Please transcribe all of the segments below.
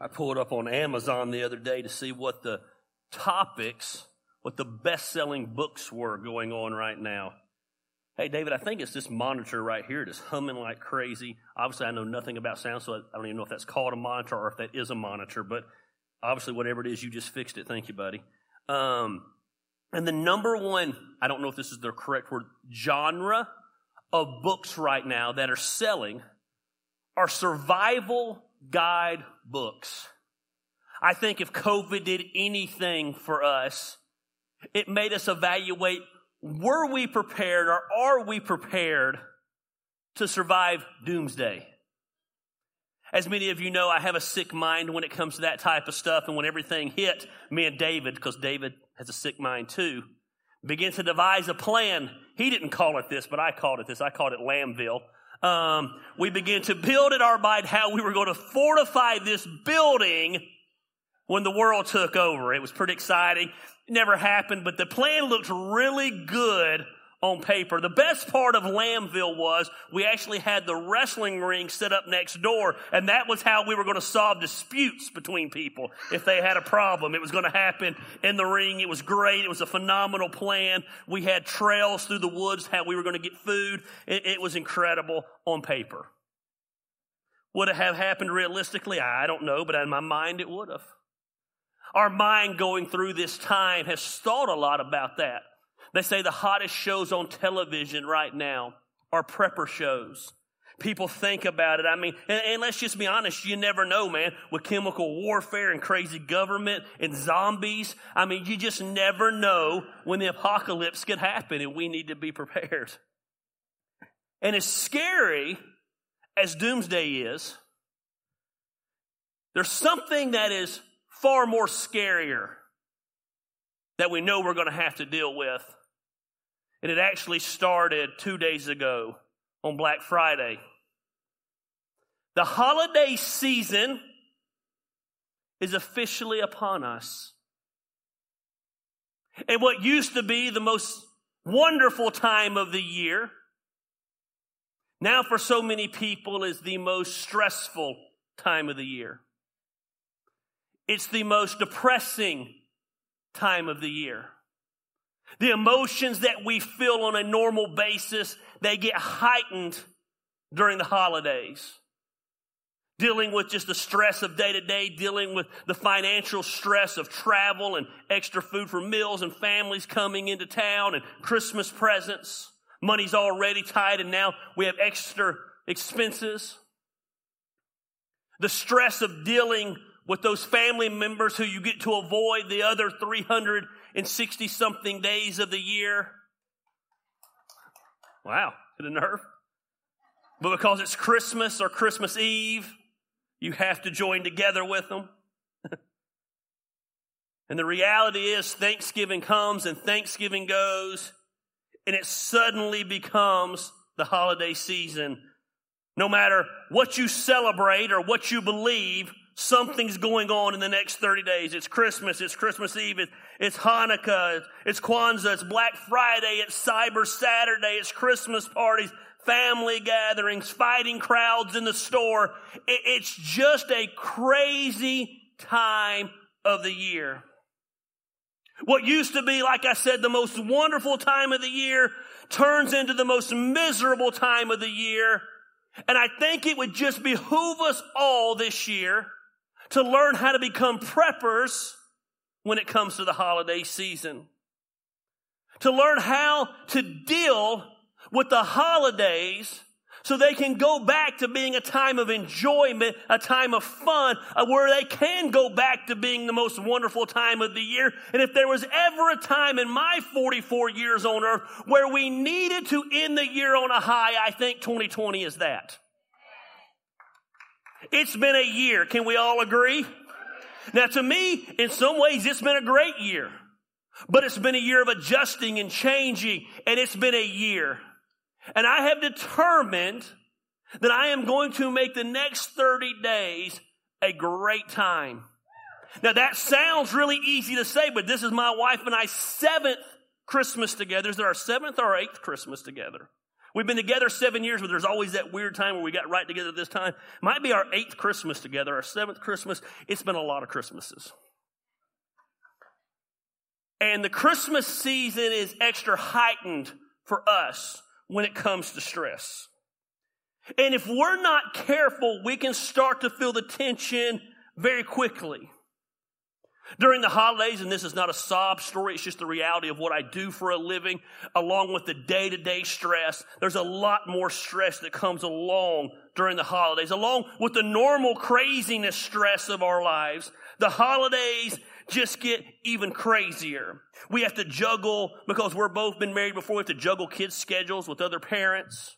I pulled up on Amazon the other day to see what the topics, what the best selling books were going on right now. Hey, David, I think it's this monitor right here that's humming like crazy. Obviously, I know nothing about sound, so I don't even know if that's called a monitor or if that is a monitor, but obviously, whatever it is, you just fixed it. Thank you, buddy. Um, and the number one, I don't know if this is the correct word, genre of books right now that are selling are survival guide books. I think if COVID did anything for us, it made us evaluate were we prepared or are we prepared to survive doomsday? As many of you know, I have a sick mind when it comes to that type of stuff. And when everything hit, me and David, because David has a sick mind too, began to devise a plan. He didn't call it this, but I called it this. I called it Lambville. Um, we began to build our mind how we were going to fortify this building when the world took over. It was pretty exciting. It never happened, but the plan looked really good on paper. The best part of Lambville was we actually had the wrestling ring set up next door, and that was how we were going to solve disputes between people if they had a problem. It was going to happen in the ring. It was great. It was a phenomenal plan. We had trails through the woods, how we were going to get food. It, it was incredible on paper. Would it have happened realistically? I don't know, but in my mind it would have. Our mind going through this time has thought a lot about that. They say the hottest shows on television right now are prepper shows. People think about it. I mean, and, and, let's just be honest, you never know, man, with chemical warfare and crazy government and zombies. I mean, you just never know when the apocalypse could happen and we need to be prepared. And as scary as doomsday is, there's something that is far more scarier that we know we're going to have to deal with it actually started two days ago on Black Friday. The holiday season is officially upon us. And what used to be the most wonderful time of the year, now for so many people is the most stressful time of the year. It's the most depressing time of the year. The emotions that we feel on a normal basis, they get heightened during the holidays. Dealing with just the stress of day to day, dealing with the financial stress of travel and extra food for meals and families coming into town and Christmas presents. Money's already tight and now we have extra expenses. The stress of dealing with those family members who you get to avoid the other 300 in 60 something days of the year. Wow, hit a nerve. But because it's Christmas or Christmas Eve, you have to join together with them. and the reality is, Thanksgiving comes and Thanksgiving goes, and it suddenly becomes the holiday season. No matter what you celebrate or what you believe, something's going on in the next 30 days. It's Christmas, it's Christmas Eve, it's Hanukkah, it's Kwanzaa, it's Black Friday, it's Cyber Saturday, it's Christmas parties, family gatherings, fighting crowds in the store. It's just a crazy time of the year. What used to be, like I said, the most wonderful time of the year turns into the most miserable time of the year. And I think it would just behoove us all this year to learn how to become preppers when it comes to the holiday season. To learn how to deal with the holidays so they can go back to being a time of enjoyment, a time of fun, where they can go back to being the most wonderful time of the year. And if there was ever a time in my 44 years on earth where we needed to end the year on a high, I think 2020 is that. It's been a year. Can we all agree? Now, to me, in some ways, it's been a great year. But it's been a year of adjusting and changing, and it's been a year. And I have determined that I am going to make the next 30 days a great time. Now, that sounds really easy to say, but this is my wife and I's seventh Christmas together. Is it our seventh or eighth Christmas together? We've been together seven years, but there's always that weird time where we got right together this time. Might be our eighth Christmas together, our seventh Christmas. It's been a lot of Christmases. And the Christmas season is extra heightened for us when it comes to stress. And if we're not careful, we can start to feel the tension very quickly. During the holidays, and this is not a sob story, it's just the reality of what I do for a living, along with the day to day stress. There's a lot more stress that comes along during the holidays, along with the normal craziness stress of our lives. The holidays just get even crazier. We have to juggle, because we're both been married before, we have to juggle kids' schedules with other parents.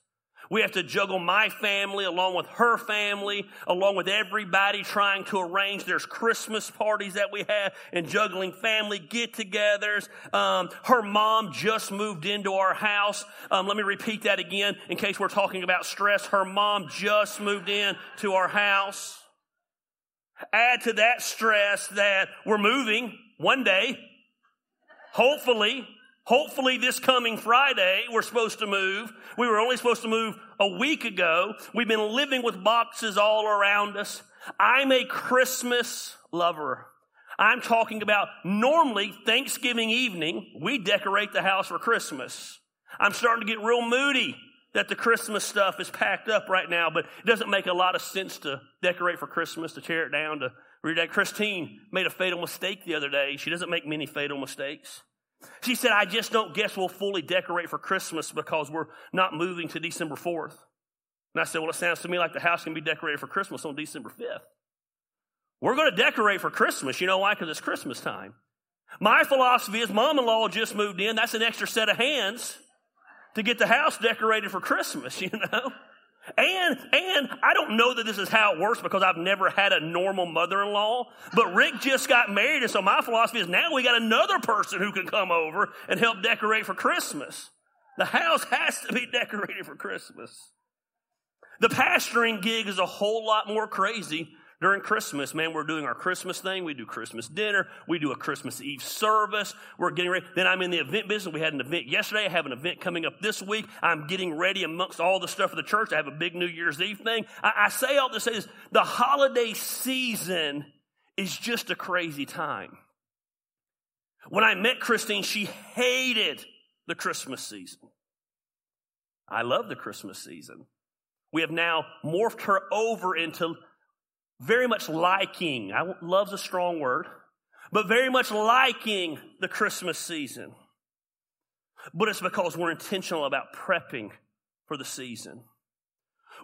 We have to juggle my family along with her family, along with everybody trying to arrange. There's Christmas parties that we have and juggling family get togethers. Um, her mom just moved into our house. Um, let me repeat that again in case we're talking about stress. Her mom just moved in to our house. Add to that stress that we're moving one day. Hopefully, hopefully this coming Friday, we're supposed to move. We were only supposed to move a week ago. We've been living with boxes all around us. I'm a Christmas lover. I'm talking about normally Thanksgiving evening, we decorate the house for Christmas. I'm starting to get real moody that the Christmas stuff is packed up right now, but it doesn't make a lot of sense to decorate for Christmas, to tear it down, to that. Christine made a fatal mistake the other day. She doesn't make many fatal mistakes. She said, I just don't guess we'll fully decorate for Christmas because we're not moving to December 4th. And I said, Well, it sounds to me like the house can be decorated for Christmas on December 5th. We're going to decorate for Christmas. You know why? Because it's Christmas time. My philosophy is mom in law just moved in. That's an extra set of hands to get the house decorated for Christmas, you know? And, and I don't know that this is how it works because I've never had a normal mother-in-law, but Rick just got married and so my philosophy is now we got another person who can come over and help decorate for Christmas. The house has to be decorated for Christmas. The pastoring gig is a whole lot more crazy during Christmas, man, we're doing our Christmas thing. We do Christmas dinner. We do a Christmas Eve service. We're getting ready. Then I'm in the event business. We had an event yesterday. I have an event coming up this week. I'm getting ready amongst all the stuff of the church. I have a big New Year's Eve thing. I, I say all this this. The holiday season is just a crazy time. When I met Christine, she hated the Christmas season. I love the Christmas season. We have now morphed her over into very much liking, I love's a strong word, but very much liking the Christmas season. But it's because we're intentional about prepping for the season.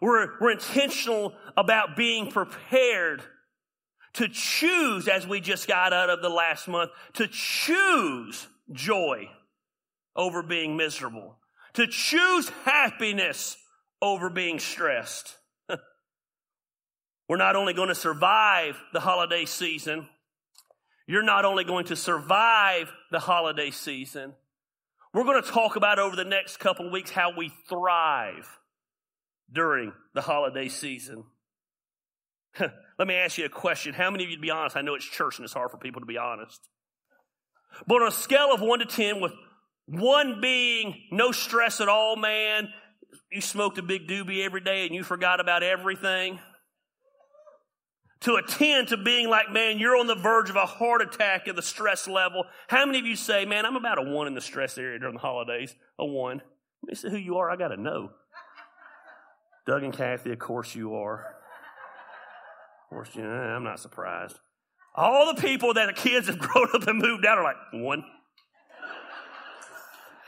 We're, we're intentional about being prepared to choose, as we just got out of the last month, to choose joy over being miserable, to choose happiness over being stressed. We're not only going to survive the holiday season, you're not only going to survive the holiday season, we're going to talk about over the next couple weeks how we thrive during the holiday season. Let me ask you a question. How many of you, to be honest, I know it's church and it's hard for people to be honest. But on a scale of one to 10, with one being no stress at all, man, you smoked a big doobie every day and you forgot about everything to attend to being like, man, you're on the verge of a heart attack at the stress level. How many of you say, man, I'm about a one in the stress area during the holidays? A one. Let me see who you are. I got to know. Doug and Kathy, of course you are. Of course, you know, I'm not surprised. All the people that the kids have grown up and moved out are like, one.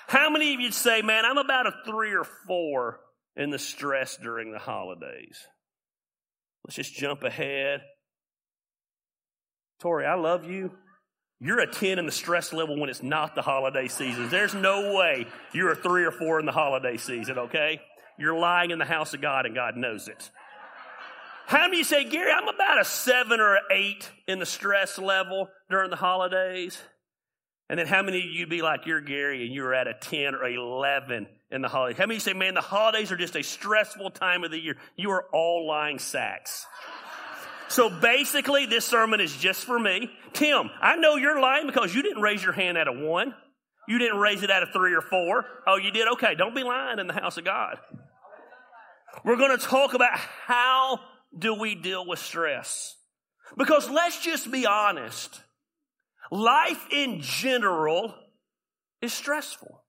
How many of you say, man, I'm about a three or four in the stress during the holidays? Let's just jump ahead. Tori, I love you. You're a 10 in the stress level when it's not the holiday season. There's no way you're a three or four in the holiday season, okay? You're lying in the house of God and God knows it. How many say, Gary, I'm about a seven or eight in the stress level during the holidays? And then how many of you be like you're Gary and you're at a 10 or 11 in the holidays? How many say, man, the holidays are just a stressful time of the year? You are all lying sacks. So basically, this sermon is just for me. Tim, I know you're lying because you didn't raise your hand at a one. You didn't raise it at a three or four. Oh, you did? Okay, don't be lying in the house of God. We're going to talk about how do we deal with stress. Because let's just be honest. Life in general is stressful.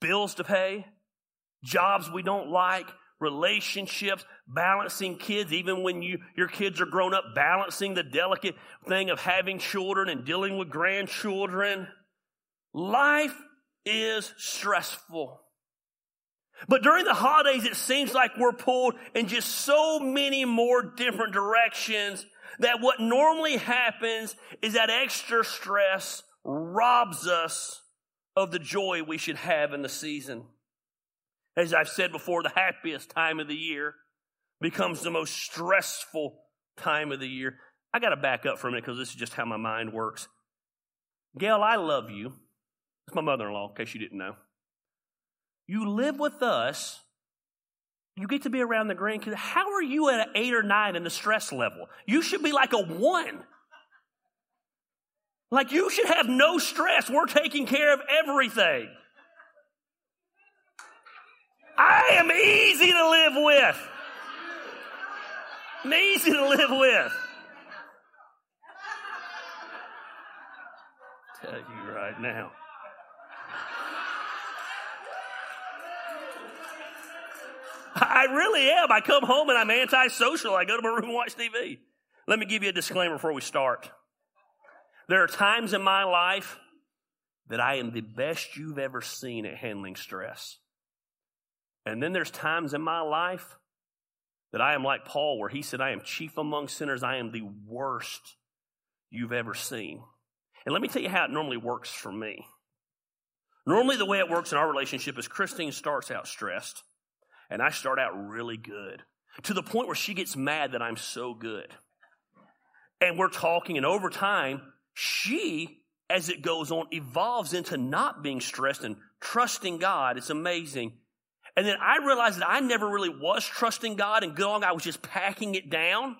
Bills to pay, jobs we don't like, relationships, balancing kids, even when you, your kids are grown up, balancing the delicate thing of having children and dealing with grandchildren. Life is stressful. But during the holidays, it seems like we're pulled in just so many more different directions that what normally happens is that extra stress robs us of the joy we should have in the season. As I've said before, the happiest time of the year becomes the most stressful time of the year. I got to back up for a minute because this is just how my mind works. Gail, I love you. It's my mother in law, in case you didn't know. You live with us. You get to be around the grandkids. How are you at an eight or nine in the stress level? You should be like a one. Like you should have no stress. We're taking care of everything. I am easy to live with. I'm easy to live with. Tell you right now. I really am. I come home and I'm antisocial. I go to my room and watch TV. Let me give you a disclaimer before we start. There are times in my life that I am the best you've ever seen at handling stress. And then there's times in my life that I am like Paul, where he said, I am chief among sinners. I am the worst you've ever seen. And let me tell you how it normally works for me. Normally, the way it works in our relationship is Christine starts out stressed and I start out really good to the point where she gets mad that I'm so good. And we're talking, and over time, she, as it goes on, evolves into not being stressed and trusting God. It's amazing. And then I realized that I never really was trusting God and going, I was just packing it down.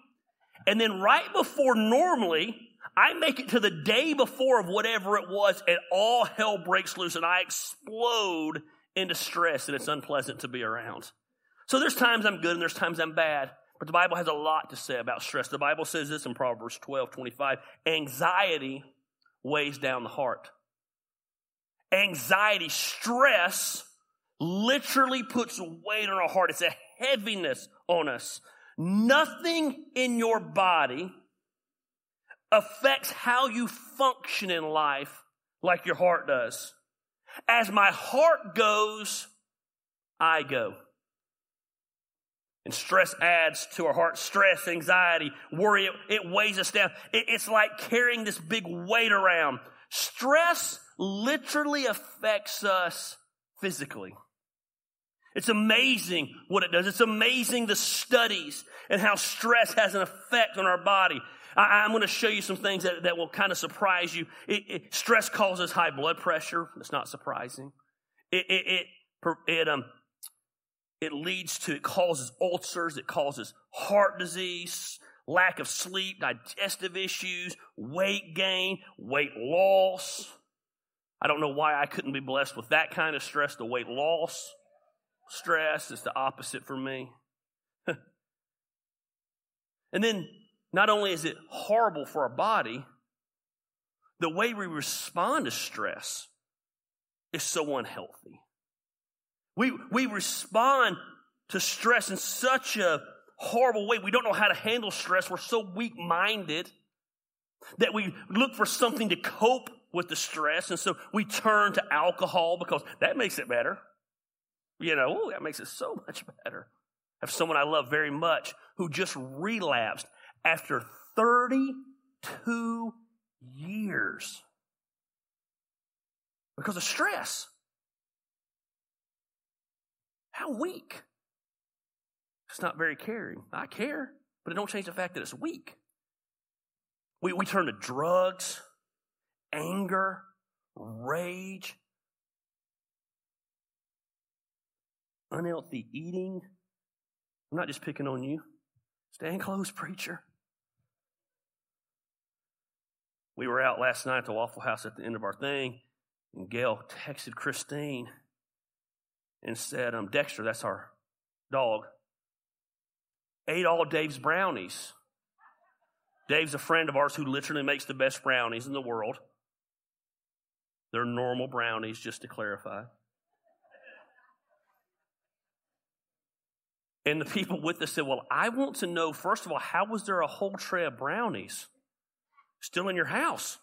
And then right before normally, I make it to the day before of whatever it was, and all hell breaks loose, and I explode into stress, and it's unpleasant to be around. So there's times I'm good and there's times I'm bad. But the Bible has a lot to say about stress. The Bible says this in Proverbs 12, 25. Anxiety weighs down the heart. Anxiety, stress, literally puts weight on our heart. It's a heaviness on us. Nothing in your body affects how you function in life like your heart does. As my heart goes, I go. And stress adds to our heart. Stress, anxiety, worry, it, it weighs us down. It, it's like carrying this big weight around. Stress literally affects us physically. It's amazing what it does. It's amazing the studies and how stress has an effect on our body. I, am going to show you some things that, that will kind of surprise you. It, it, stress causes high blood pressure. It's not surprising. It, it, it, it um, it leads to, it causes ulcers, it causes heart disease, lack of sleep, digestive issues, weight gain, weight loss. I don't know why I couldn't be blessed with that kind of stress, the weight loss stress is the opposite for me. and then, not only is it horrible for our body, the way we respond to stress is so unhealthy. We, we respond to stress in such a horrible way. We don't know how to handle stress. We're so weak minded that we look for something to cope with the stress. And so we turn to alcohol because that makes it better. You know, ooh, that makes it so much better. I have someone I love very much who just relapsed after 32 years because of stress. How weak. It's not very caring. I care, but it don't change the fact that it's weak. We, we turn to drugs, anger, rage, unhealthy eating. I'm not just picking on you. Stand close, preacher. we were out last night at the Waffle House at the end of our thing, and Gail texted Christine and said, um, Dexter, that's our dog, ate all Dave's brownies. Dave's a friend of ours who literally makes the best brownies in the world. They're normal brownies, just to clarify. And the people with us said, Well, I want to know, first of all, how was there a whole tray of brownies still in your house?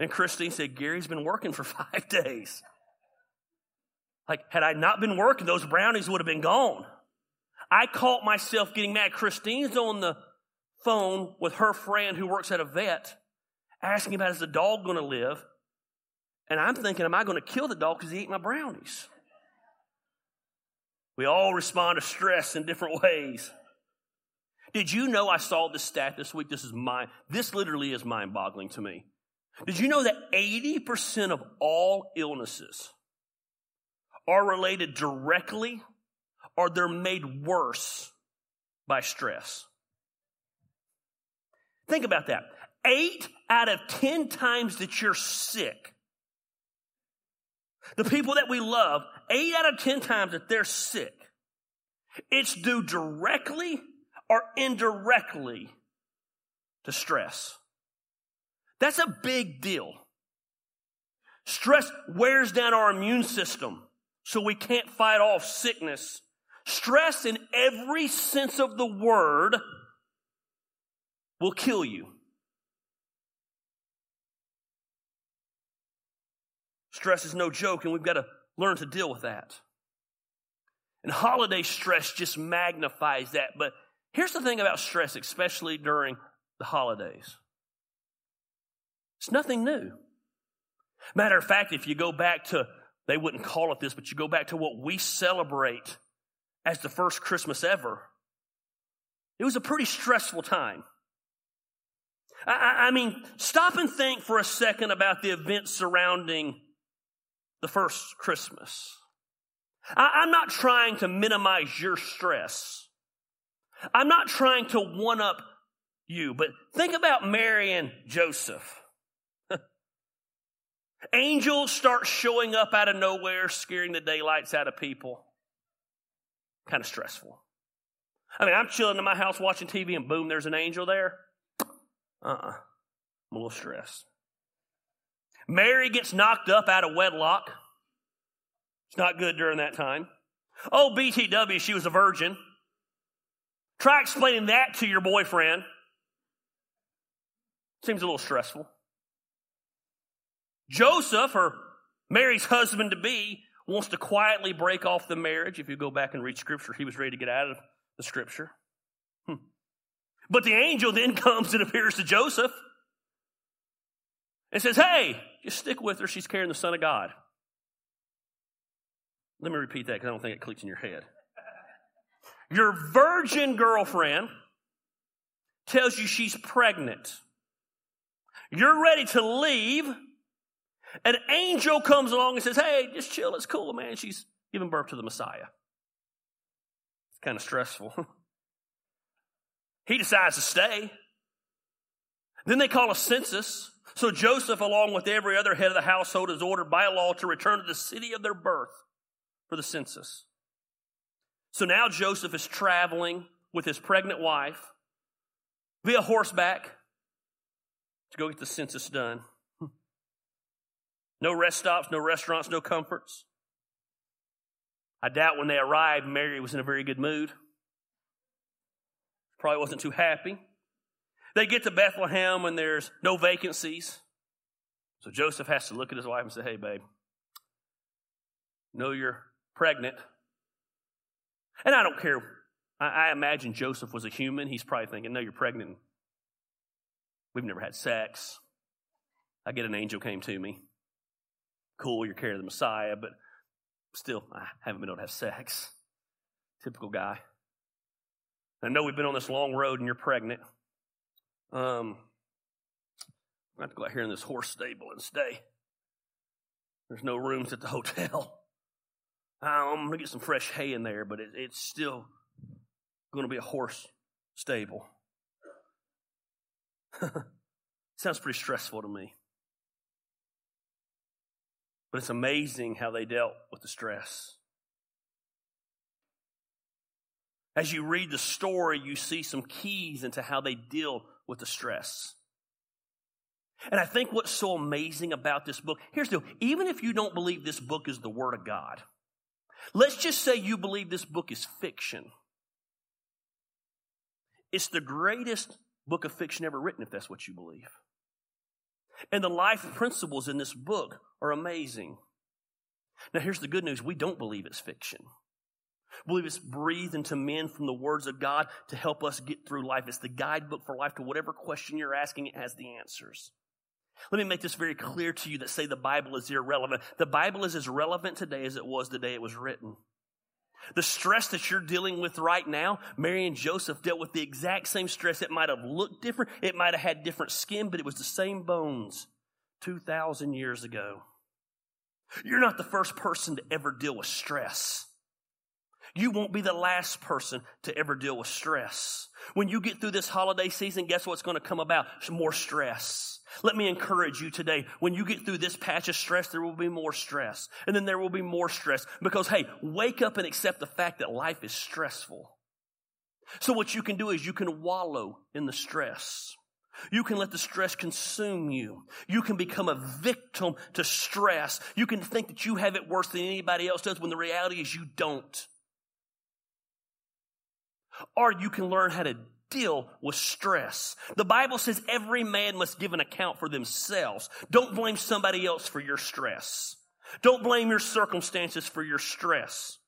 And Christine said, Gary's been working for five days. Like, had I not been working, those brownies would have been gone. I caught myself getting mad. Christine's on the phone with her friend who works at a vet, asking about is the dog going to live? And I'm thinking, am I going to kill the dog because he ate my brownies? We all respond to stress in different ways. Did you know I saw this stat this week? This is mind, this literally is mind boggling to me. Did you know that 80% of all illnesses are related directly or they're made worse by stress? Think about that. Eight out of 10 times that you're sick, the people that we love, eight out of 10 times that they're sick, it's due directly or indirectly to stress. That's a big deal. Stress wears down our immune system so we can't fight off sickness. Stress in every sense of the word will kill you. Stress is no joke, and we've got to learn to deal with that. And holiday stress just magnifies that. But here's the thing about stress, especially during the holidays it's nothing new. Matter of fact, if you go back to, they wouldn't call it this, but you go back to what we celebrate as the first Christmas ever, it was a pretty stressful time. I, I mean, stop and think for a second about the events surrounding the first Christmas. I, I'm not trying to minimize your stress. I'm not trying to one up you, but think about Mary and Joseph. Angels start showing up out of nowhere, scaring the daylights out of people. Kind of stressful. I mean, I'm chilling in my house watching TV, and boom, there's an angel there. Uh uh-uh. uh. I'm a little stressed. Mary gets knocked up out of wedlock. It's not good during that time. Oh, BTW, she was a virgin. Try explaining that to your boyfriend. Seems a little stressful. Joseph, or Mary's husband to be, wants to quietly break off the marriage. If you go back and read scripture, he was ready to get out of the scripture. Hmm. But the angel then comes and appears to Joseph and says, Hey, just stick with her. She's carrying the Son of God. Let me repeat that because I don't think it clicks in your head. Your virgin girlfriend tells you she's pregnant. You're ready to leave. An angel comes along and says, Hey, just chill. It's cool, man. She's giving birth to the Messiah. It's kind of stressful. he decides to stay. Then they call a census. So Joseph, along with every other head of the household, is ordered by law to return to the city of their birth for the census. So now Joseph is traveling with his pregnant wife via horseback to go get the census done. No rest stops, no restaurants, no comforts. I doubt when they arrived, Mary was in a very good mood. Probably wasn't too happy. They get to Bethlehem and there's no vacancies. So Joseph has to look at his wife and say, Hey, babe, know you're pregnant. And I don't care. I, I imagine Joseph was a human. He's probably thinking, No, you're pregnant. We've never had sex. I get an angel came to me. Cool, you're carrying the Messiah, but still, I haven't been able to have sex. Typical guy. I know we've been on this long road and you're pregnant. Um, I have to go out here in this horse stable and stay. There's no rooms at the hotel. I'm going to get some fresh hay in there, but it, it's still going to be a horse stable. Sounds pretty stressful to me. But it's amazing how they dealt with the stress. As you read the story, you see some keys into how they deal with the stress. And I think what's so amazing about this book, here's the deal, even if you don't believe this book is the Word of God, let's just say you believe this book is fiction. It's the greatest book of fiction ever written, if that's what you believe. And the life principles in this book are amazing. Now, here's the good news we don't believe it's fiction. We believe it's breathed into men from the words of God to help us get through life. It's the guidebook for life to whatever question you're asking, it has the answers. Let me make this very clear to you that say the Bible is irrelevant. The Bible is as relevant today as it was the day it was written. The stress that you're dealing with right now, Mary and Joseph dealt with the exact same stress. It might have looked different. It might have had different skin, but it was the same bones 2,000 years ago. You're not the first person to ever deal with stress. You won't be the last person to ever deal with stress. When you get through this holiday season, guess what's going to come about? More stress. Let me encourage you today. When you get through this patch of stress, there will be more stress. And then there will be more stress. Because, hey, wake up and accept the fact that life is stressful. So what you can do is you can wallow in the stress. You can let the stress consume you. You can become a victim to stress. You can think that you have it worse than anybody else does when the reality is you don't. Or you can learn how to deal with stress. The Bible says every man must give an account for themselves. Don't blame somebody else for your stress. Don't blame your circumstances for your stress.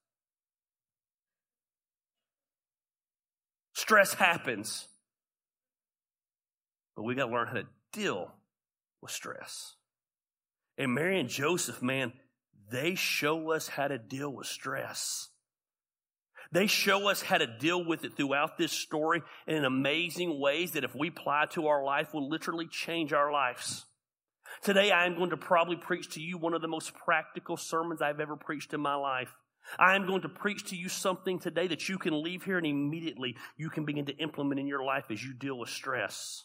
Stress happens. But we got to learn how to deal with stress. And Mary and Joseph, man, they show us how to deal with stress. They show us how to deal with it throughout this story in amazing ways that if we apply to our life will literally change our lives. Today I am going to probably preach to you one of the most practical sermons I've ever preached in my life. I am going to preach to you something today that you can leave here and immediately you can begin to implement in your life as you deal with stress.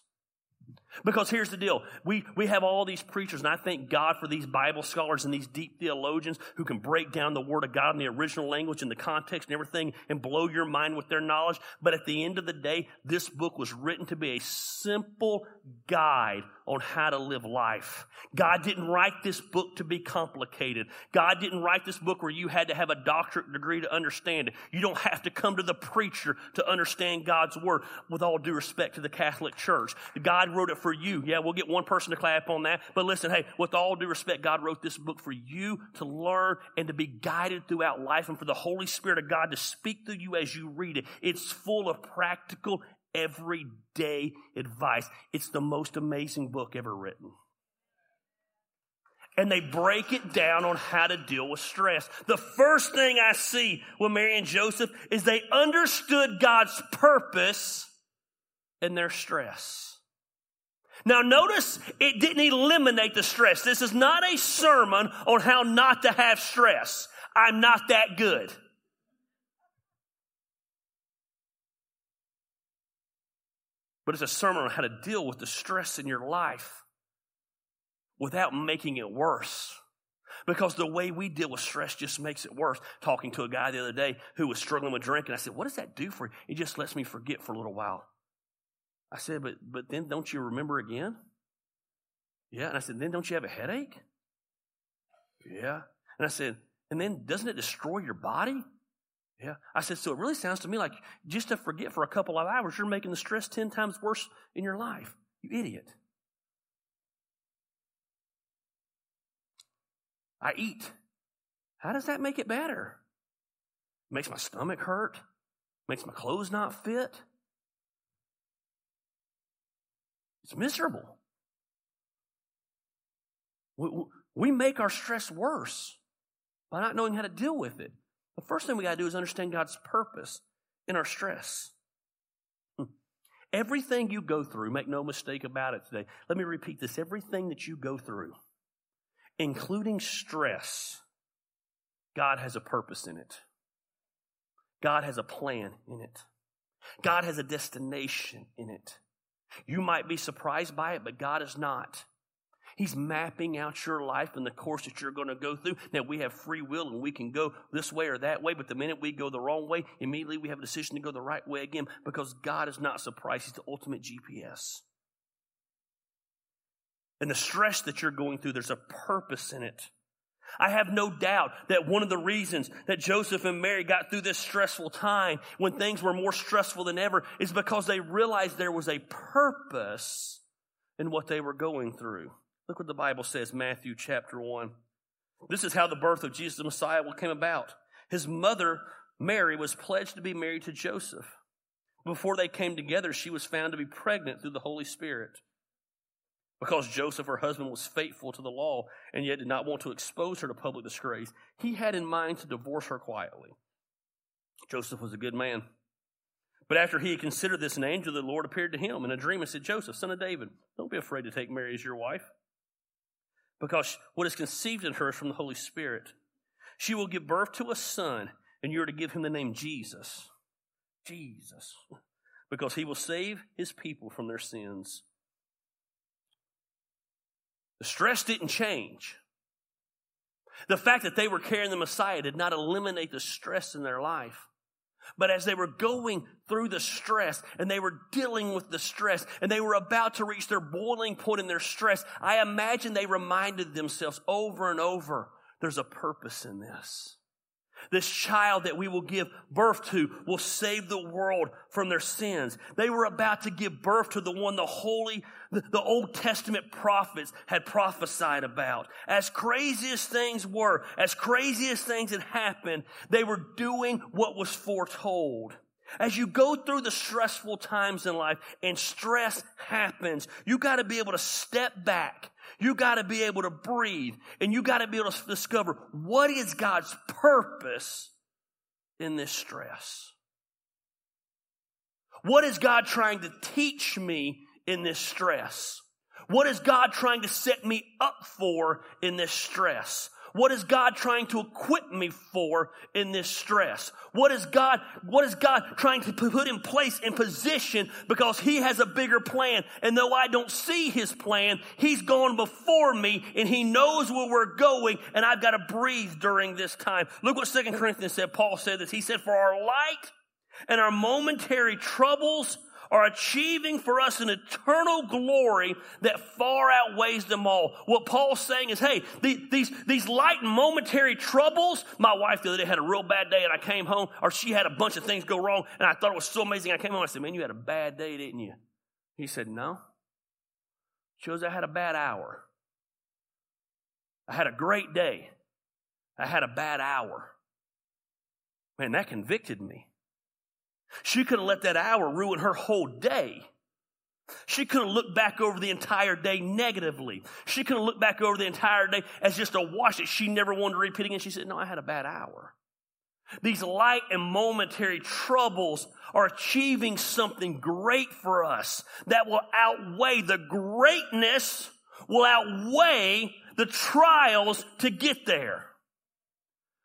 Because here's the deal. We, we have all these preachers, and I thank God for these Bible scholars and these deep theologians who can break down the Word of God in the original language and the context and everything and blow your mind with their knowledge. But at the end of the day, this book was written to be a simple guide on how to live life. God didn't write this book to be complicated. God didn't write this book where you had to have a doctorate degree to understand it. You don't have to come to the preacher to understand God's Word with all due respect to the Catholic Church. God wrote it for you. Yeah, we'll get one person to clap on that. But listen, hey, with all due respect, God wrote this book for you to learn and to be guided throughout life and for the Holy Spirit of God to speak through you as you read it. It's full of practical, everyday advice. It's the most amazing book ever written and they break it down on how to deal with stress. The first thing I see with Mary and Joseph is they understood God's purpose in their stress. Now notice it didn't eliminate the stress. This is not a sermon on how not to have stress. I'm not that good. But it's a sermon on how to deal with the stress in your life without making it worse. Because the way we deal with stress just makes it worse. Talking to a guy the other day who was struggling with drinking, I said, What does that do for you? It just lets me forget for a little while. I said, but, but then don't you remember again? Yeah. And I said, then don't you have a headache? Yeah. And I said, and then doesn't it destroy your body? Yeah. I said, so it really sounds to me like just to forget for a couple of hours, you're making the stress 10 times worse in your life. You idiot. I eat. How does that make it better? makes my stomach hurt. Makes my clothes not fit. It's miserable. We, we make our stress worse by not knowing how to deal with it. The first thing we got to do is understand God's purpose in our stress. Hmm. Everything you go through, make no mistake about it today. Let me repeat this. Everything that you go through, including stress, God has a purpose in it. God has a plan in it. God has a destination in it. You might be surprised by it, but God is not. He's mapping out your life and the course that you're going to go through. Now, we have free will and we can go this way or that way, but the minute we go the wrong way, immediately we have a decision to go the right way again because God is not surprised. He's the ultimate GPS. And the stress that you're going through, there's a purpose in it. I have no doubt that one of the reasons that Joseph and Mary got through this stressful time when things were more stressful than ever is because they realized there was a purpose in what they were going through. Look what the Bible says, Matthew chapter 1. This is how the birth of Jesus the Messiah came about. His mother, Mary, was pledged to be married to Joseph. Before they came together, she was found to be pregnant through the Holy Spirit. Because Joseph, her husband, was faithful to the law and yet did not want to expose her to public disgrace, he had in mind to divorce her quietly. Joseph was a good man. But after he had considered this, an angel of the Lord appeared to him in a dream and said, Joseph, son of David, don't be afraid to take Mary as your wife because what is conceived in her is from the Holy Spirit. She will give birth to a son, and you're to give him the name Jesus. Jesus. Because he will save his people from their sins. The stress didn't change. The fact that they were carrying the Messiah did not eliminate the stress in their life. But as they were going through the stress and they were dealing with the stress and they were about to reach their boiling point in their stress, I imagine they reminded themselves over and over, there's a purpose in this. This child that we will give birth to will save the world from their sins. They were about to give birth to the one the holy, the, Old Testament prophets had prophesied about. As crazy as things were, as crazy as things had happened, they were doing what was foretold. As you go through the stressful times in life and stress happens, you got to be able to step back you got to be able to breathe and you got to be able to discover what is God's purpose in this stress. What is God trying to teach me in this stress? What is God trying to set me up for in this stress? What is God trying to equip me for in this stress? What is God, what is God trying to put in place in position because He has a bigger plan? And though I don't see His plan, He's gone before me and He knows where we're going and I've got to breathe during this time. Look what Second Corinthians said. Paul said this. He said, for our light and our momentary troubles are achieving for us an eternal glory that far outweighs them all. What Paul's saying is, hey, these, these light and momentary troubles, my wife the other day had a real bad day and I came home, or she had a bunch of things go wrong, and I thought it was so amazing. I came home, I said, man, you had a bad day, didn't you? He said, no. Shows I had a bad hour. I had a great day. I had a bad hour. Man, that convicted me. She could have let that hour ruin her whole day. She could have looked back over the entire day negatively. She could have looked back over the entire day as just a wash that she never wanted to repeat again. She said, No, I had a bad hour. These light and momentary troubles are achieving something great for us that will outweigh the greatness, will outweigh the trials to get there.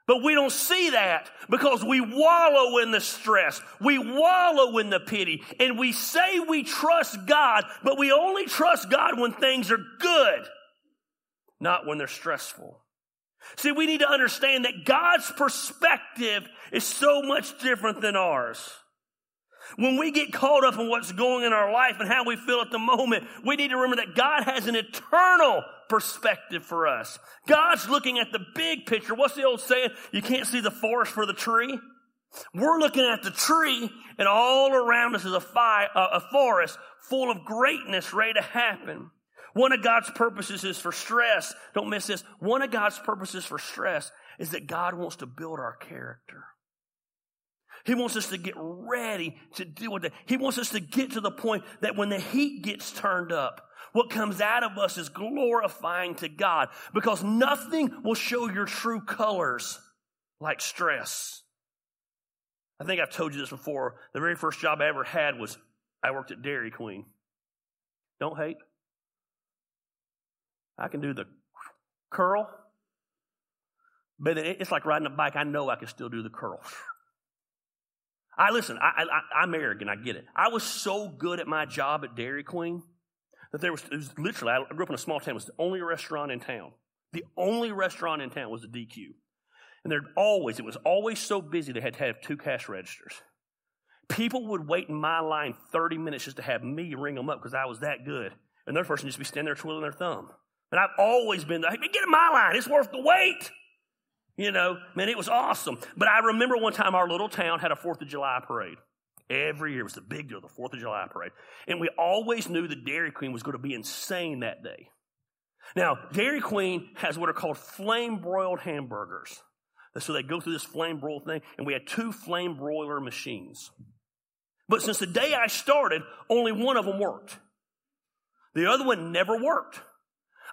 But we don't see that because we wallow in the stress. We wallow in the pity. And we say we trust God, but we only trust God when things are good, not when they're stressful. See, we need to understand that God's perspective is so much different than ours. When we get caught up in what's going in our life and how we feel at the moment, we need to remember that God has an eternal perspective for us. God's looking at the big picture. What's the old saying? You can't see the forest for the tree. We're looking at the tree and all around us is a, fire, uh, a forest full of greatness ready to happen. One of God's purposes is for stress. Don't miss this. One of God's purposes for stress is that God wants to build our character. He wants us to get ready to deal with it. He wants us to get to the point that when the heat gets turned up, what comes out of us is glorifying to God because nothing will show your true colors like stress. I think I've told you this before. The very first job I ever had was I worked at Dairy Queen. Don't hate. I can do the curl, but it's like riding a bike. I know I can still do the curl. I listen, I, I, I'm arrogant, I get it. I was so good at my job at Dairy Queen that there was, was literally, I grew up in a small town, it was the only restaurant in town. The only restaurant in town was the DQ. And there'd always, it was always so busy they had to have two cash registers. People would wait in my line 30 minutes just to have me ring them up because I was that good. And their person just be standing there twiddling their thumb. And I've always been like, get in my line. It's worth the wait. You know, man, it was awesome. But I remember one time our little town had a Fourth of July parade. Every year it was the big deal, the Fourth of July parade. And we always knew the Dairy Queen was going to be insane that day. Now, Dairy Queen has what are called flame broiled hamburgers. So they go through this flame broil thing, and we had two flame broiler machines. But since the day I started, only one of them worked. The other one never worked.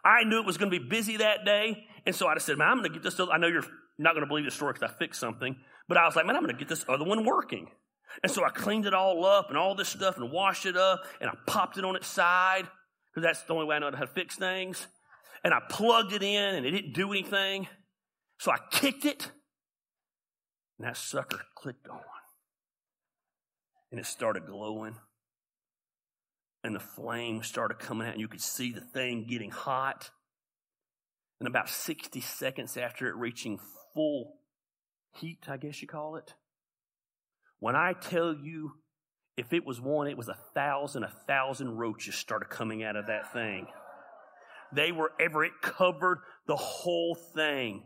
I knew it was going to be busy that day, and so I just said, man, I'm going to get this. I know you're not going to believe the story because I fixed something, but I was like, man, I'm going to get this other one working. And so I cleaned it all up and all this stuff and washed it up, and I popped it on its side because that's the only way I know how to fix things. And I plugged it in, and it didn't do anything. So I kicked it, and that sucker clicked on. And it started glowing. And the flame started coming out, and you could see the thing getting hot. And about 60 seconds after it reaching full heat, I guess you call it, when I tell you, if it was one, it was a thousand, a thousand roaches started coming out of that thing. They were ever, it covered the whole thing.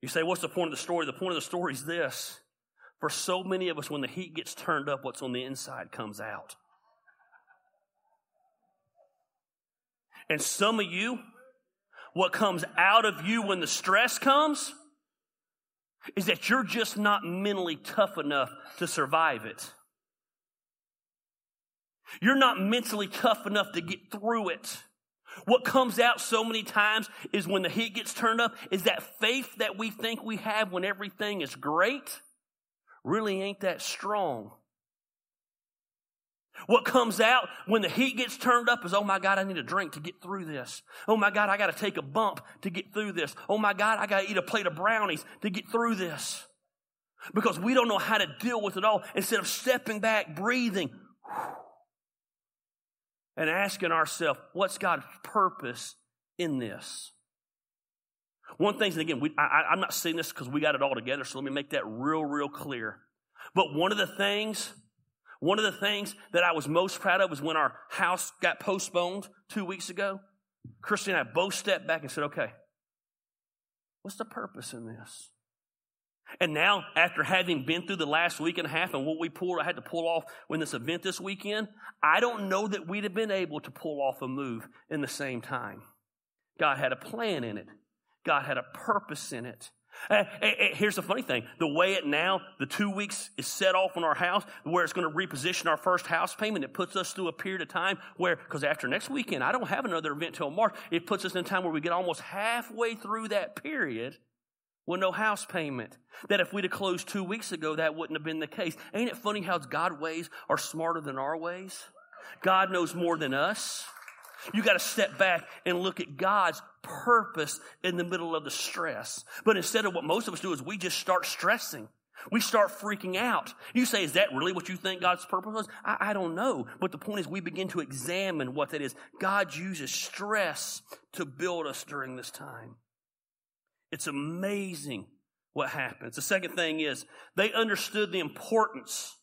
You say, what's the point of the story? The point of the story is this. For so many of us, when the heat gets turned up, what's on the inside comes out. And some of you, what comes out of you when the stress comes is that you're just not mentally tough enough to survive it. You're not mentally tough enough to get through it. What comes out so many times is when the heat gets turned up, is that faith that we think we have when everything is great really ain't that strong. What comes out when the heat gets turned up is, oh my God, I need a drink to get through this. Oh my God, I got to take a bump to get through this. Oh my God, I got to eat a plate of brownies to get through this. Because we don't know how to deal with it all. Instead of stepping back, breathing, and asking ourselves, what's God's purpose in this? One thing, and again, we, I, I'm not saying this because we got it all together, so let me make that real, real clear. But one of the things, one of the things that I was most proud of was when our house got postponed two weeks ago. Christy and I both stepped back and said, okay, what's the purpose in this? And now, after having been through the last week and a half and what we pulled, I had to pull off when this event this weekend, I don't know that we'd have been able to pull off a move in the same time. God had a plan in it. God had a purpose in it. Uh, here's the funny thing. The way it now, the two weeks is set off on our house, where it's going to reposition our first house payment. It puts us through a period of time where, because after next weekend, I don't have another event till March. It puts us in a time where we get almost halfway through that period with no house payment. That if we'd have closed two weeks ago, that wouldn't have been the case. Ain't it funny how God's ways are smarter than our ways? God knows more than us. You got to step back and look at God's purpose in the middle of the stress. But instead of what most of us do is we just start stressing. We start freaking out. You say, is that really what you think God's purpose was? I, I, don't know. But the point is we begin to examine what that is. God uses stress to build us during this time. It's amazing what happens. The second thing is they understood the importance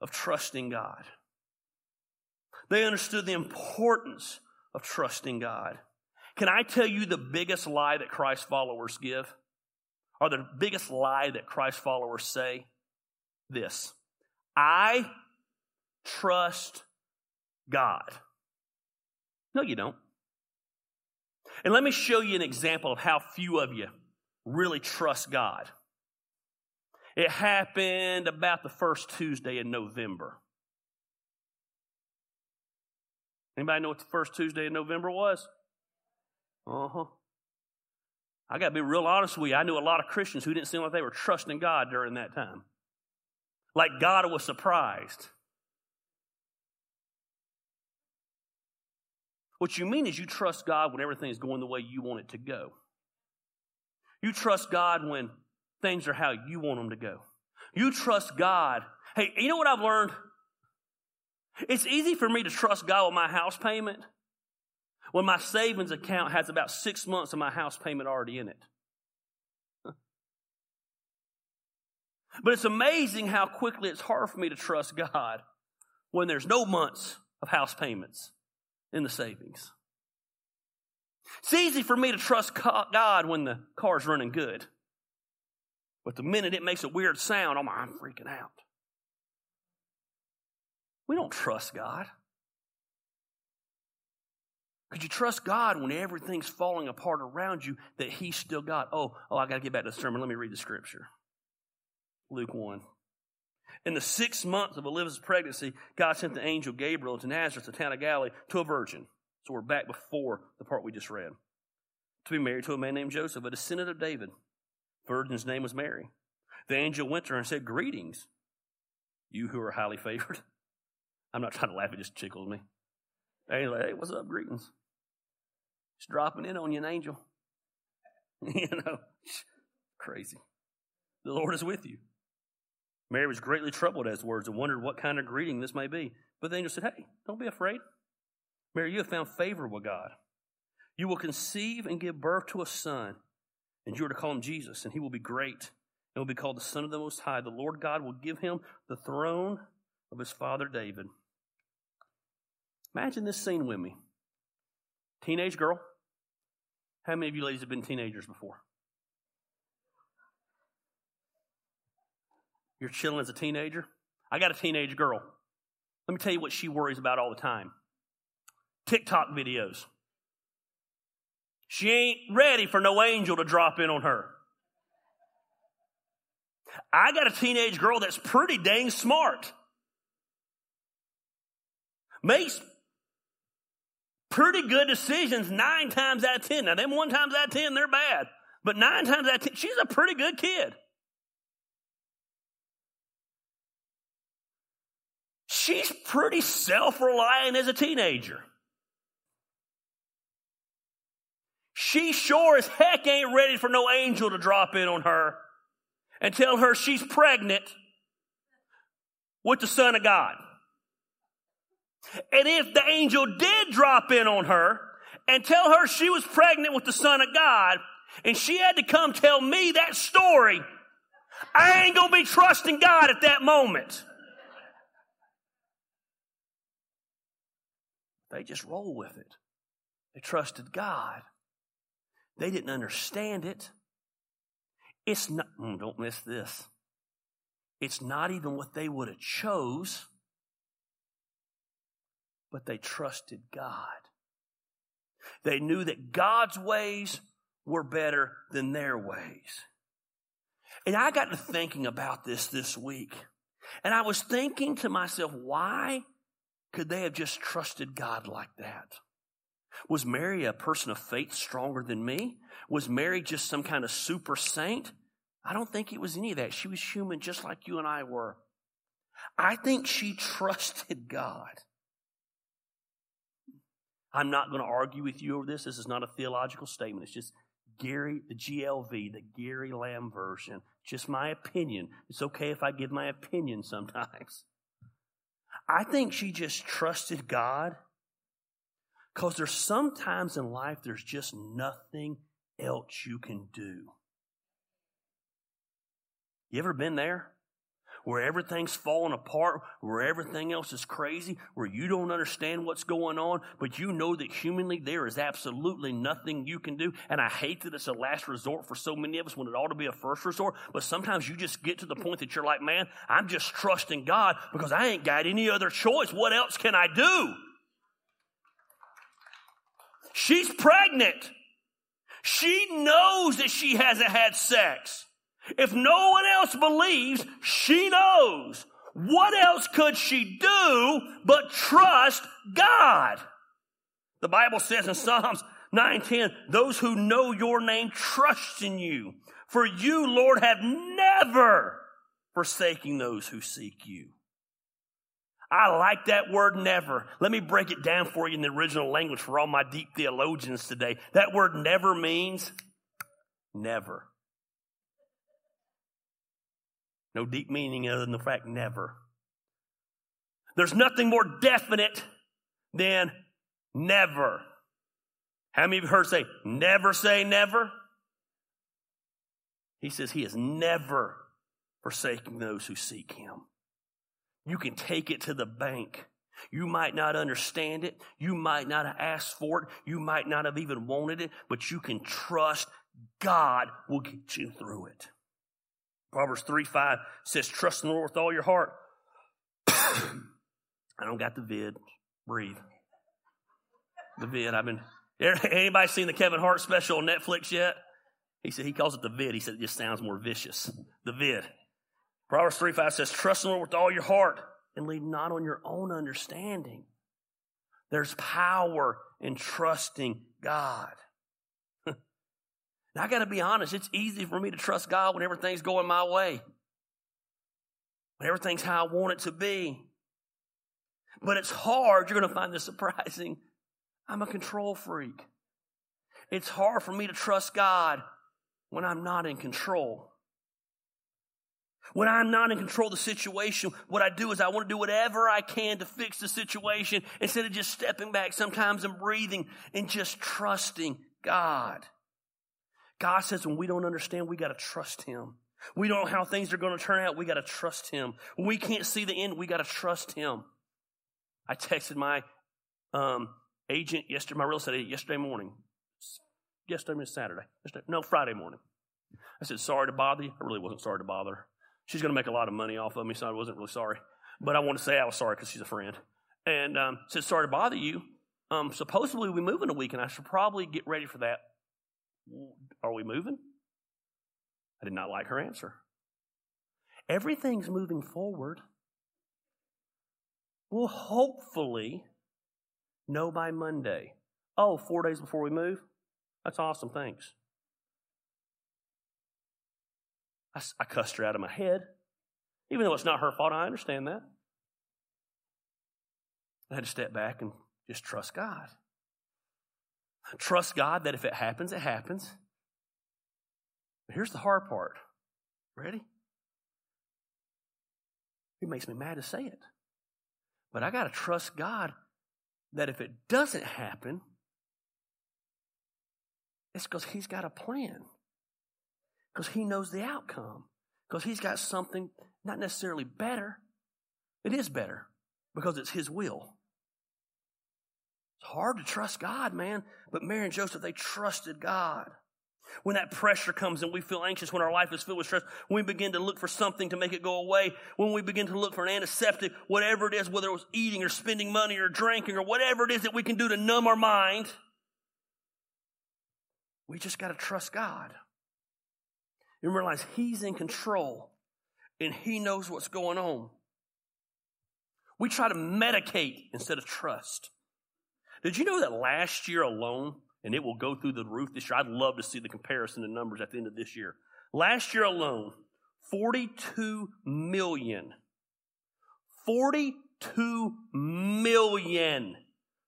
of trusting God. They understood the importance of trusting God. Can I tell you the biggest lie that Christ followers give? Or the biggest lie that Christ followers say? This I trust God. No, you don't. And let me show you an example of how few of you really trust God. It happened about the first Tuesday in November. Anybody know what the first Tuesday in November was? Uh huh. I got to be real honest with you. I knew a lot of Christians who didn't seem like they were trusting God during that time. Like God was surprised. What you mean is you trust God when everything is going the way you want it to go. You trust God when things are how you want them to go. You trust God. Hey, you know what I've learned? It's easy for me to trust God with my house payment when my savings account has about six months of my house payment already in it. But it's amazing how quickly it's hard for me to trust God when there's no months of house payments in the savings. It's easy for me to trust God when the car's running good. But the minute it makes a weird sound, I'm, I'm freaking out. We don't trust God. Could you trust God when everything's falling apart around you that He's still God? Oh, oh, I got to get back to the sermon. Let me read the scripture. Luke 1. In the sixth month of Elizabeth's pregnancy, God sent the angel Gabriel to Nazareth, the town of Galilee, to a virgin. So we're back before the part we just read. To be married to a man named Joseph, a descendant of David. The virgin's name was Mary. The angel went to her and said, Greetings, you who are highly favored. I'm not trying to laugh, it just tickles me. Hey, hey what's up? Greetings. Just dropping in on you, an angel. you know, crazy. The Lord is with you. Mary was greatly troubled at his words and wondered what kind of greeting this may be. But the angel said, Hey, don't be afraid. Mary, you have found favor with God. You will conceive and give birth to a son, and you are to call him Jesus, and he will be great and will be called the Son of the Most High. The Lord God will give him the throne of his father David. Imagine this scene with me. Teenage girl. How many of you ladies have been teenagers before? You're chilling as a teenager. I got a teenage girl. Let me tell you what she worries about all the time TikTok videos. She ain't ready for no angel to drop in on her. I got a teenage girl that's pretty dang smart. Makes pretty good decisions nine times out of ten. Now, them one times out of ten, they're bad. But nine times out of ten, she's a pretty good kid. she's pretty self reliant as a teenager. She sure as heck ain't ready for no angel to drop in on her and tell her she's pregnant with the Son of God. And if the angel did drop in on her and tell her she was pregnant with the Son of God, and she had to come tell me that story, I ain't gonna be trusting God at that moment. They just roll with it. They trusted God. They didn't understand it. It's not, mm, don't miss this. It's not even what they would have chose, but they trusted God. They knew that God's ways were better than their ways. And I got to thinking about this this week. And I was thinking to myself, why could they have just trusted God like that? Was Mary a person of faith stronger than me? Was Mary just some kind of super saint? I don't think it was any of that. She was human just like you and I were. I think she trusted God. I'm not going to argue with you over this. This is not a theological statement. It's just Gary, the GLV, the Gary Lamb version. Just my opinion. It's okay if I give my opinion sometimes. I think she just trusted God because there's sometimes in life there's just nothing else you can do. You ever been there? Where everything's falling apart, where everything else is crazy, where you don't understand what's going on, but you know that humanly there is absolutely nothing you can do. And I hate that it's a last resort for so many of us when it ought to be a first resort. But sometimes you just get to the point that you're like, man, I'm just trusting God because I ain't got any other choice. What else can I do? She's pregnant. She knows that she hasn't had sex. If no one else believes, she knows. What else could she do but trust God? The Bible says in Psalms 9:10, those who know your name trust in you. For you, Lord, have never forsaking those who seek you. I like that word never. Let me break it down for you in the original language for all my deep theologians today. That word never means never. No deep meaning other than the fact never. There's nothing more definite than never. How many of you heard say, never say never? He says he is never forsaking those who seek him. You can take it to the bank. You might not understand it. You might not have asked for it. You might not have even wanted it, but you can trust God will get you through it. Proverbs 3 5 says, Trust in the Lord with all your heart. I don't got the vid. Breathe. The vid. I've been. Anybody seen the Kevin Hart special on Netflix yet? He said he calls it the vid. He said it just sounds more vicious. The vid. Proverbs 3 5 says, Trust in the Lord with all your heart and lean not on your own understanding. There's power in trusting God. Now, I got to be honest, it's easy for me to trust God when everything's going my way, when everything's how I want it to be. But it's hard. You're going to find this surprising. I'm a control freak. It's hard for me to trust God when I'm not in control. When I'm not in control of the situation, what I do is I want to do whatever I can to fix the situation instead of just stepping back sometimes and breathing and just trusting God. God says when we don't understand, we got to trust Him. We don't know how things are going to turn out. We got to trust Him. When we can't see the end, we got to trust Him. I texted my um, agent yesterday, my real estate agent yesterday morning. Yesterday was Saturday. Yesterday, no, Friday morning. I said, sorry to bother you. I really wasn't sorry to bother her. She's going to make a lot of money off of me, so I wasn't really sorry. But I want to say I was sorry because she's a friend. And um, said, sorry to bother you. Um, supposedly we move in a week, and I should probably get ready for that. Are we moving? I did not like her answer. Everything's moving forward. We'll hopefully know by Monday. Oh, four days before we move? That's awesome. Thanks. I, I cussed her out of my head. Even though it's not her fault, I understand that. I had to step back and just trust God. Trust God that if it happens, it happens. But here's the hard part. Ready? It makes me mad to say it. But I got to trust God that if it doesn't happen, it's because He's got a plan because he knows the outcome, because he's got something not necessarily better. It is better because it's his will. It's hard to trust God, man, but Mary and Joseph, they trusted God. When that pressure comes and we feel anxious, when our life is filled with stress, when we begin to look for something to make it go away, when we begin to look for an antiseptic, whatever it is, whether it was eating or spending money or drinking or whatever it is that we can do to numb our mind, we just got to trust God and realize He's in control and He knows what's going on. We try to medicate instead of trust. Did you know that last year alone, and it will go through the roof this year? I'd love to see the comparison of numbers at the end of this year. Last year alone, 42 million, 42 million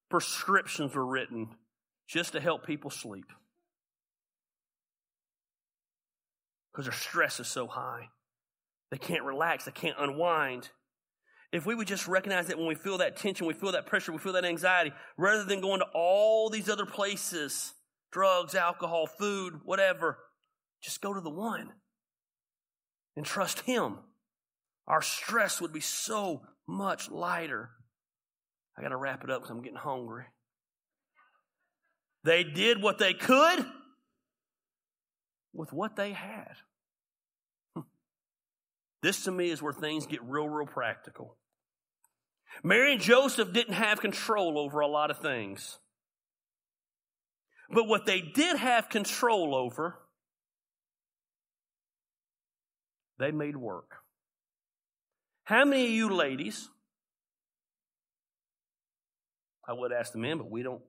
prescriptions were written just to help people sleep. because their stress is so high. They can't relax, they can't unwind. If we would just recognize that when we feel that tension, we feel that pressure, we feel that anxiety, rather than going to all these other places drugs, alcohol, food, whatever just go to the one and trust Him. Our stress would be so much lighter. I got to wrap it up because I'm getting hungry. They did what they could with what they had. This to me is where things get real, real practical. Mary and Joseph didn't have control over a lot of things. But what they did have control over, they made work. How many of you ladies, I would ask the men, but we don't,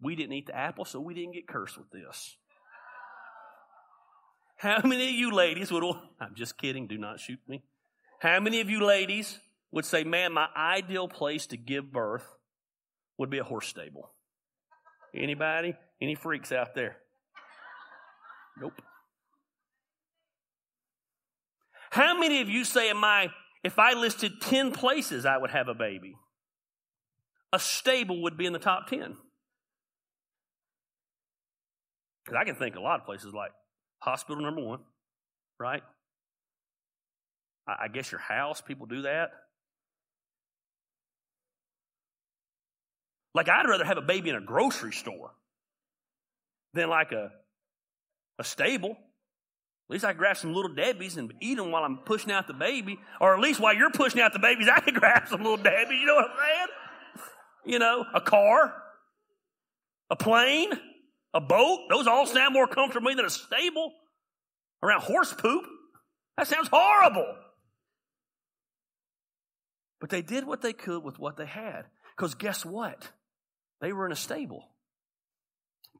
we didn't eat the apple, so we didn't get cursed with this. How many of you ladies would, I'm just kidding, do not shoot me. How many of you ladies would say, man, my ideal place to give birth would be a horse stable? Anybody? Any freaks out there? Nope. How many of you say, Am I, if I listed 10 places I would have a baby, a stable would be in the top 10? Because I can think a lot of places like hospital number one, right? I, guess your house, people do that. Like, I'd rather have a baby in a grocery store than like a, a stable. At least I can grab some little Debbie's and eat them while I'm pushing out the baby. Or at least while you're pushing out the babies, I can grab some little Debbie's. You know what I'm saying? You know, a car, a plane, a boat. Those all sound more comfortable to me than a stable around horse poop. That sounds horrible. But they did what they could with what they had. Because guess what? They were in a stable.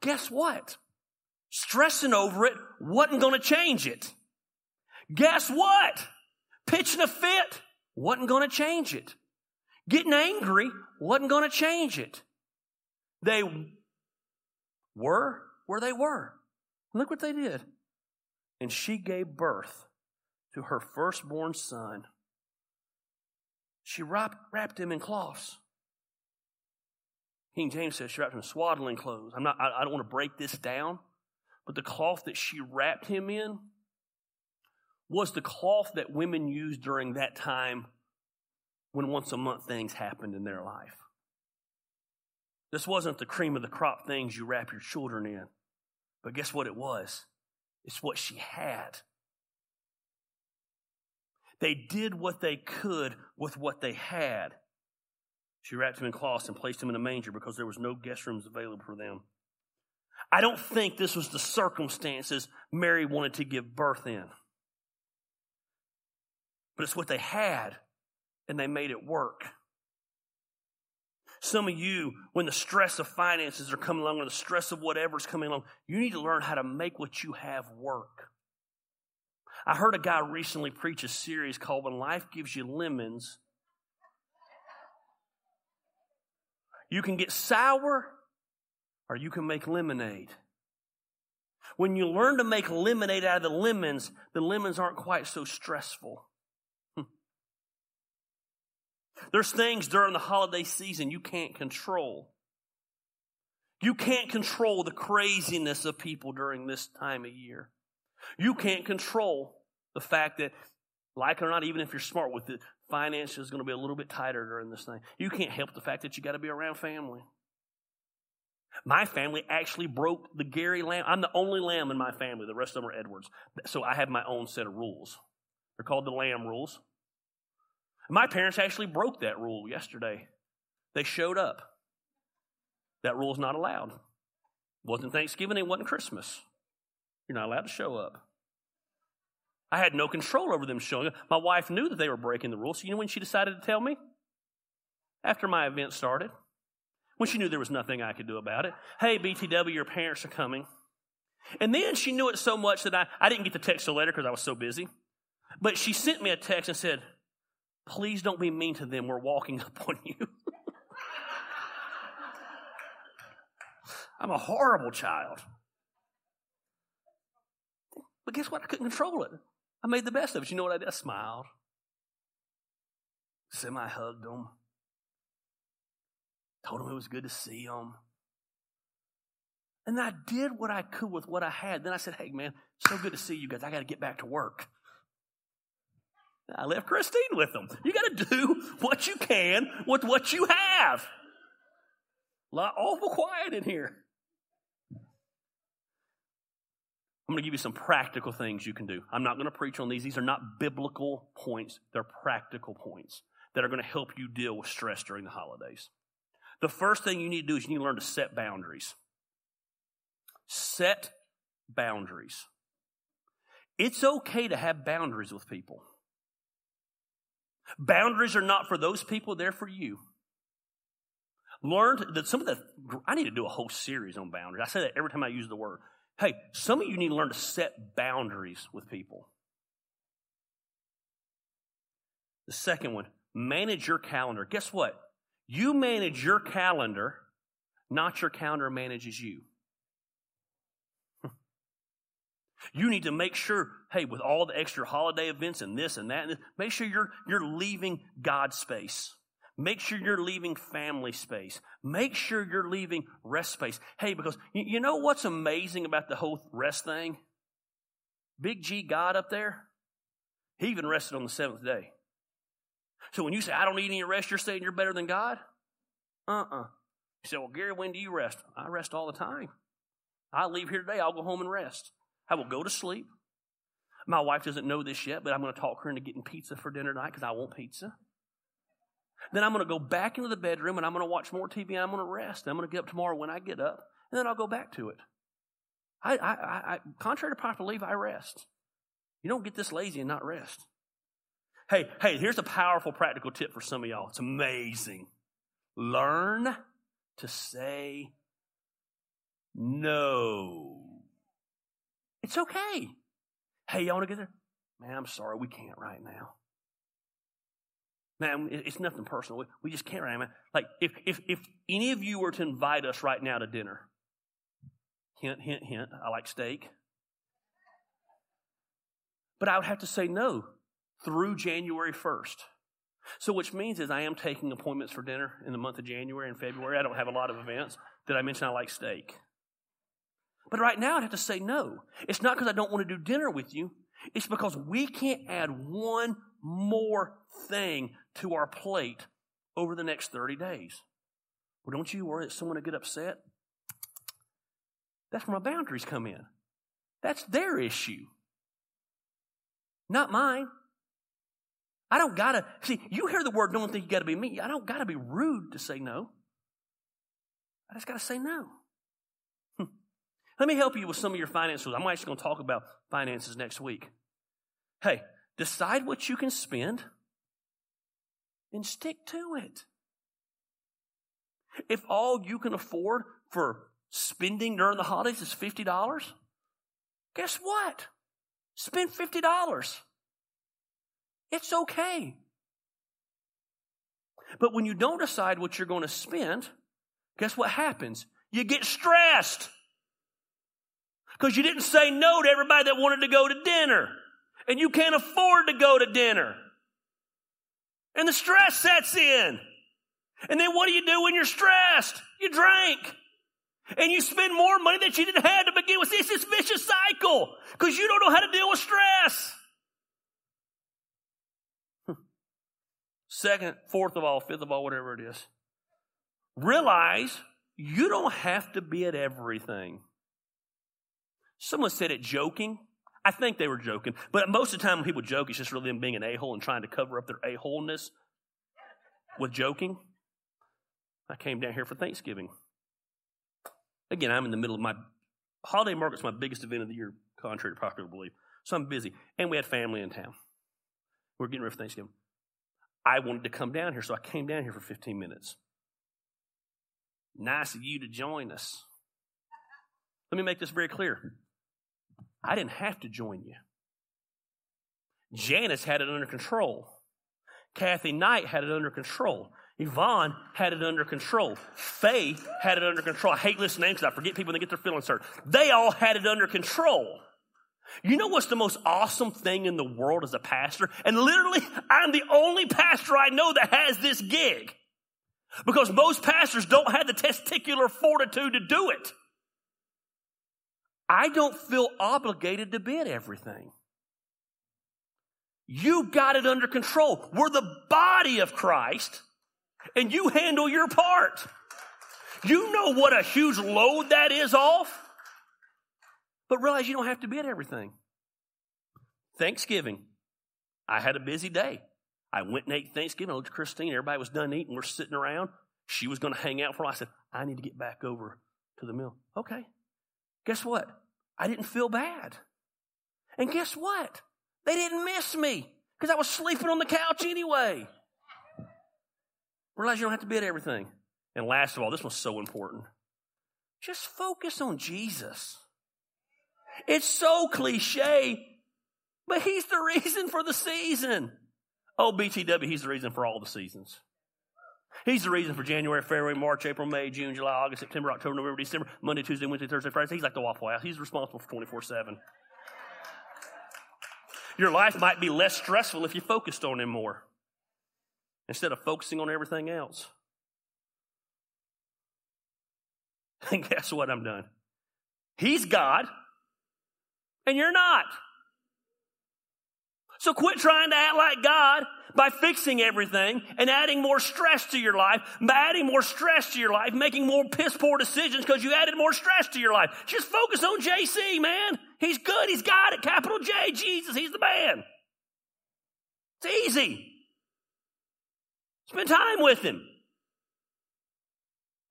Guess what? Stressing over it wasn't going to change it. Guess what? Pitching a fit wasn't going to change it. Getting angry wasn't going to change it. They were where they were. Look what they did. And she gave birth to her firstborn son. She wrapped, wrapped him in cloths. King James says she wrapped him in swaddling clothes. I'm not, I, I don't want to break this down, but the cloth that she wrapped him in was the cloth that women used during that time when once a month things happened in their life. This wasn't the cream of the crop things you wrap your children in. But guess what it was? It's what she had. They did what they could with what they had. She wrapped him in cloths and placed him in a manger because there was no guest rooms available for them. I don't think this was the circumstances Mary wanted to give birth in. But it's what they had, and they made it work. Some of you, when the stress of finances are coming along or the stress of whatever's coming along, you need to learn how to make what you have work. I heard a guy recently preach a series called When Life Gives You Lemons, You can get sour or you can make lemonade. When you learn to make lemonade out of the lemons, the lemons aren't quite so stressful. There's things during the holiday season you can't control. You can't control the craziness of people during this time of year. You can't control the fact that, like it or not, even if you're smart with it, finances is going to be a little bit tighter during this thing. You can't help the fact that you got to be around family. My family actually broke the Gary lamb. I'm the only lamb in my family. The rest of them are Edwards. So I have my own set of rules. They're called the lamb rules. My parents actually broke that rule yesterday. They showed up. That rule is not allowed. It wasn't Thanksgiving, it wasn't Christmas. You're not allowed to show up. I had no control over them showing up. My wife knew that they were breaking the rules. So you know when she decided to tell me? After my event started. When she knew there was nothing I could do about it. Hey, BTW, your parents are coming. And then she knew it so much that I, I didn't get the text or letter because I was so busy. But she sent me a text and said, Please don't be mean to them. We're walking up on you. I'm a horrible child. But guess what? I couldn't control it. I made the best of it. You know what I did? I smiled. Semi hugged them. Told them it was good to see them. And I did what I could with what I had. Then I said, hey, man, so good to see you guys. I got to get back to work. I left Christine with them. You got to do what you can with what you have. A Lot awful quiet in here. I'm going to give you some practical things you can do. I'm not going to preach on these. These are not biblical points, they're practical points that are going to help you deal with stress during the holidays. The first thing you need to do is you need to learn to set boundaries. Set boundaries. It's okay to have boundaries with people. Boundaries are not for those people, they're for you. Learned that some of the, I need to do a whole series on boundaries. I say that every time I use the word. Hey, some of you need to learn to set boundaries with people. The second one, manage your calendar. Guess what? You manage your calendar, not your calendar manages you. You need to make sure, hey, with all the extra holiday events and this and that, and this, make sure you're, you're leaving God space. Make sure you're leaving family space. Make sure you're leaving rest space. Hey, because you, you know what's amazing about the whole rest thing? Big G God up there, he even rested on the seventh day. So when you say, I don't need any rest, you're saying you're better than God? Uh uh You say, Well, Gary, when do you rest? I rest all the time. I leave here today, I'll go home and rest. I will go to sleep. My wife doesn't know this yet, but I'm going to talk her into getting pizza for dinner tonight because I want pizza. Then I'm going to go back into the bedroom and I'm going to watch more TV and I'm going to rest. I'm going to get up tomorrow when I get up and then I'll go back to it. I, I, I, contrary to popular belief, I rest. You don't get this lazy and not rest. Hey, hey, here's a powerful practical tip for some of y'all. It's amazing. Learn to say no. It's okay. Hey, y'all want to get there? Man, I'm sorry, we can't right now. Man, it's nothing personal. We, just can't right now. Like, if, if, if any of you were to invite us right now to dinner, hint, hint, hint, I like steak. But I would have to say no through January 1st. So, which means is I am taking appointments for dinner in the month of January and February. I don't have a lot of events. Did I mention I like steak? But right now I'd have to say no. It's not because I don't want to do dinner with you. It's because we can't add one more thing to our plate over the next 30 days. Well, don't you worry that someone will get upset? That's where my boundaries come in. That's their issue, not mine. I don't gotta, see, you hear the word, don't think you gotta be me. I don't gotta be rude to say no. I just gotta say no. Let me help you with some of your finances. I'm actually going to talk about finances next week. Hey, decide what you can spend and stick to it. If all you can afford for spending during the holidays is $50, guess what? Spend $50. It's okay. But when you don't decide what you're going to spend, guess what happens? You get stressed because you didn't say no to everybody that wanted to go to dinner. And you can't afford to go to dinner. And the stress sets in. And then what do you do when you're stressed? You drink. And you spend more money that you didn't have to begin with. It's this vicious cycle because you don't know how to deal with stress. Hmm. Second, fourth of all, fifth of all, whatever it is. Realize you don't have to be at everything. Someone said it joking. I think they were joking. But most of the time when people joke, it's just really them being an a-hole and trying to cover up their a-holeness with joking. I came down here for Thanksgiving. Again, I'm in the middle of my holiday market's my biggest event of the year, contrary to popular belief. So I'm busy. And we had family in town. We are getting ready for Thanksgiving. I wanted to come down here, so I came down here for 15 minutes. Nice of you to join us. Let me make this very clear. I didn't have to join you. Janice had it under control. Kathy Knight had it under control. Yvonne had it under control. Faye had it under control. I hate listening names because I forget people and they get their feelings hurt. They all had it under control. You know what's the most awesome thing in the world as a pastor? And literally, I'm the only pastor I know that has this gig. Because most pastors don't have the testicular fortitude to do it. I don't feel obligated to bid everything. You got it under control. We're the body of Christ, and you handle your part. You know what a huge load that is off, but realize you don't have to bid everything. Thanksgiving, I had a busy day. I went and ate Thanksgiving. I looked at Christine. Everybody was done eating. We're sitting around. She was going to hang out for a while. I said, I need to get back over to the mill. Okay. Guess what? I didn't feel bad. And guess what? They didn't miss me because I was sleeping on the couch anyway. Realize you don't have to be at everything. And last of all, this was so important. Just focus on Jesus. It's so cliche, but He's the reason for the season. Oh, BTW, He's the reason for all the seasons. He's the reason for January, February, March, April, May, June, July, August, September, October, November, December, Monday, Tuesday, Wednesday, Thursday, Friday. He's like the Waffle House. He's responsible for 24 7. Your life might be less stressful if you focused on Him more instead of focusing on everything else. And guess what? I'm done. He's God, and you're not. So quit trying to act like God by fixing everything and adding more stress to your life, by adding more stress to your life, making more piss poor decisions because you added more stress to your life. Just focus on JC, man. He's good. He's got it. Capital J, Jesus. He's the man. It's easy. Spend time with him.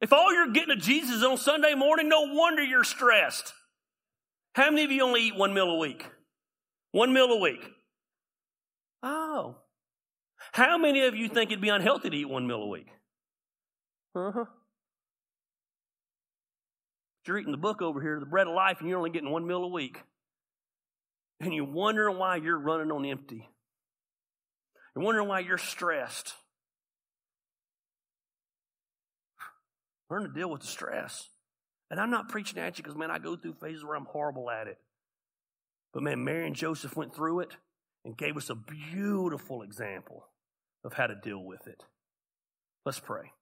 If all you're getting of Jesus on Sunday morning, no wonder you're stressed. How many of you only eat one meal a week? One meal a week. Oh. How many of you think it'd be unhealthy to eat one meal a week? Uh huh. You're eating the book over here, the bread of life, and you're only getting one meal a week. And you're wondering why you're running on empty. You're wondering why you're stressed. Learn to deal with the stress. And I'm not preaching at you because, man, I go through phases where I'm horrible at it. But, man, Mary and Joseph went through it and gave us a beautiful example of how to deal with it. Let's pray.